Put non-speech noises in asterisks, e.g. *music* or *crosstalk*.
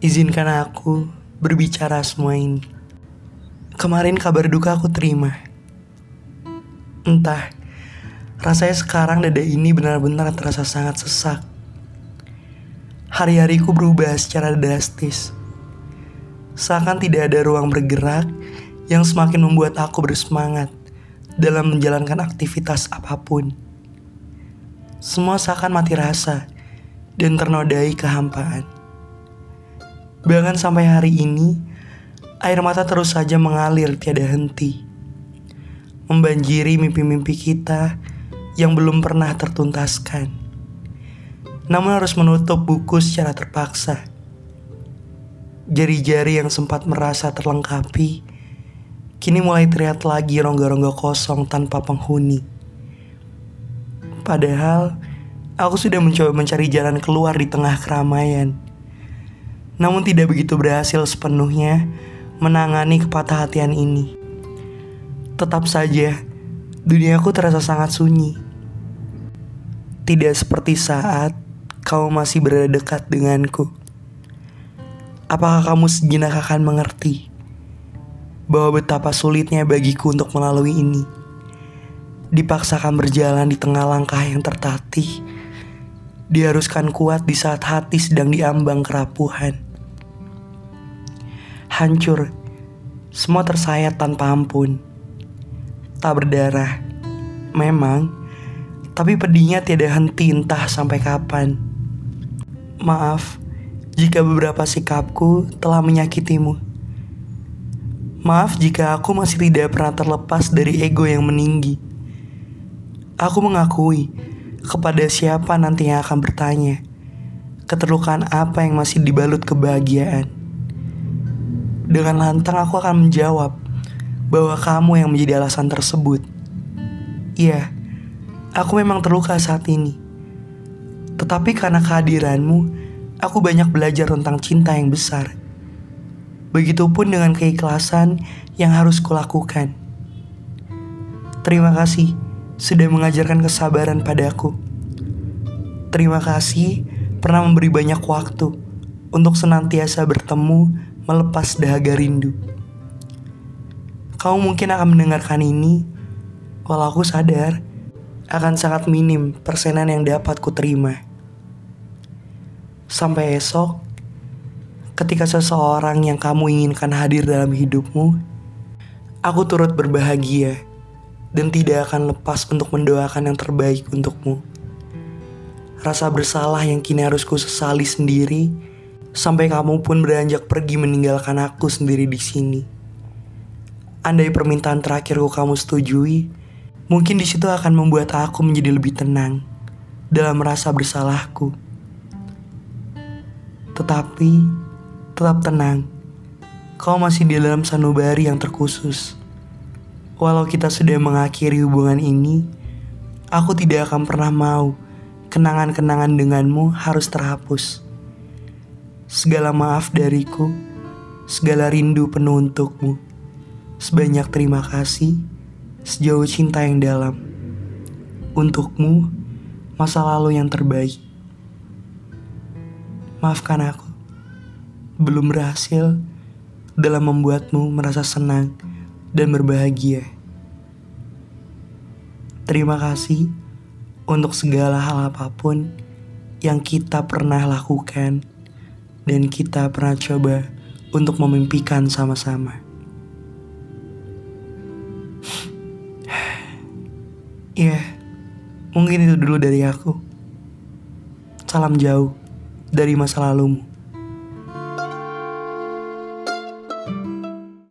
Izinkan aku berbicara semua ini. Kemarin kabar duka aku terima. Entah, rasanya sekarang dada ini benar-benar terasa sangat sesak. Hari-hariku berubah secara drastis. Seakan tidak ada ruang bergerak yang semakin membuat aku bersemangat dalam menjalankan aktivitas apa pun. Semua seakan mati rasa dan ternodai kehampaan. Bahkan sampai hari ini, air mata terus saja mengalir tiada henti. Membanjiri mimpi-mimpi kita yang belum pernah tertuntaskan. Namun harus menutup buku secara terpaksa. Jari-jari yang sempat merasa terlengkapi, kini mulai terlihat lagi rongga-rongga kosong tanpa penghuni. Padahal, aku sudah mencoba mencari jalan keluar di tengah keramaian. Namun tidak begitu berhasil sepenuhnya menangani kepatah hatian ini. Tetap saja, duniaku terasa sangat sunyi. Tidak seperti saat kamu masih berada dekat denganku. Apakah kamu sejenak akan mengerti bahwa betapa sulitnya bagiku untuk melalui ini? Dipaksakan berjalan di tengah langkah yang tertatih, diharuskan kuat di saat hati sedang diambang kerapuhan. Hancur, semua tersayat tanpa ampun. Tak berdarah, memang, tapi pedihnya tiada henti entah sampai kapan. Maaf, jika beberapa sikapku telah menyakitimu. Maaf jika aku masih tidak pernah terlepas dari ego yang meninggi. Aku mengakui kepada siapa nanti yang akan bertanya, keterlukaan apa yang masih dibalut kebahagiaan. Dengan lantang aku akan menjawab bahwa kamu yang menjadi alasan tersebut. Iya, aku memang terluka saat ini. Tetapi karena kehadiranmu, aku banyak belajar tentang cinta yang besar. Begitupun dengan keikhlasan yang harus kulakukan. Terima kasih sudah mengajarkan kesabaran padaku. Terima kasih pernah memberi banyak waktu untuk senantiasa bertemu melepas dahaga rindu. Kamu mungkin akan mendengarkan ini, walau aku sadar akan sangat minim persenan yang dapat kuterima. Sampai esok, ketika seseorang yang kamu inginkan hadir dalam hidupmu, aku turut berbahagia dan tidak akan lepas untuk mendoakan yang terbaik untukmu. Rasa bersalah yang kini harus ku sesali sendiri, sampai kamu pun beranjak pergi meninggalkan aku sendiri di sini. Andai permintaan terakhirku kamu setujui, mungkin di situ akan membuat aku menjadi lebih tenang dalam rasa bersalahku. Tetapi tetap tenang. Kau masih di dalam sanubari yang terkhusus. Walau kita sudah mengakhiri hubungan ini, aku tidak akan pernah mau kenangan-kenangan denganmu harus terhapus. Segala maaf dariku, segala rindu penuh untukmu. Sebanyak terima kasih, sejauh cinta yang dalam. Untukmu, masa lalu yang terbaik. Maafkan aku, belum berhasil dalam membuatmu merasa senang dan berbahagia. Terima kasih untuk segala hal apa pun yang kita pernah lakukan dan kita pernah coba untuk memimpikan sama-sama. *sighs* Ya, mungkin itu dulu dari aku. Salam jauh dari masa lalumu.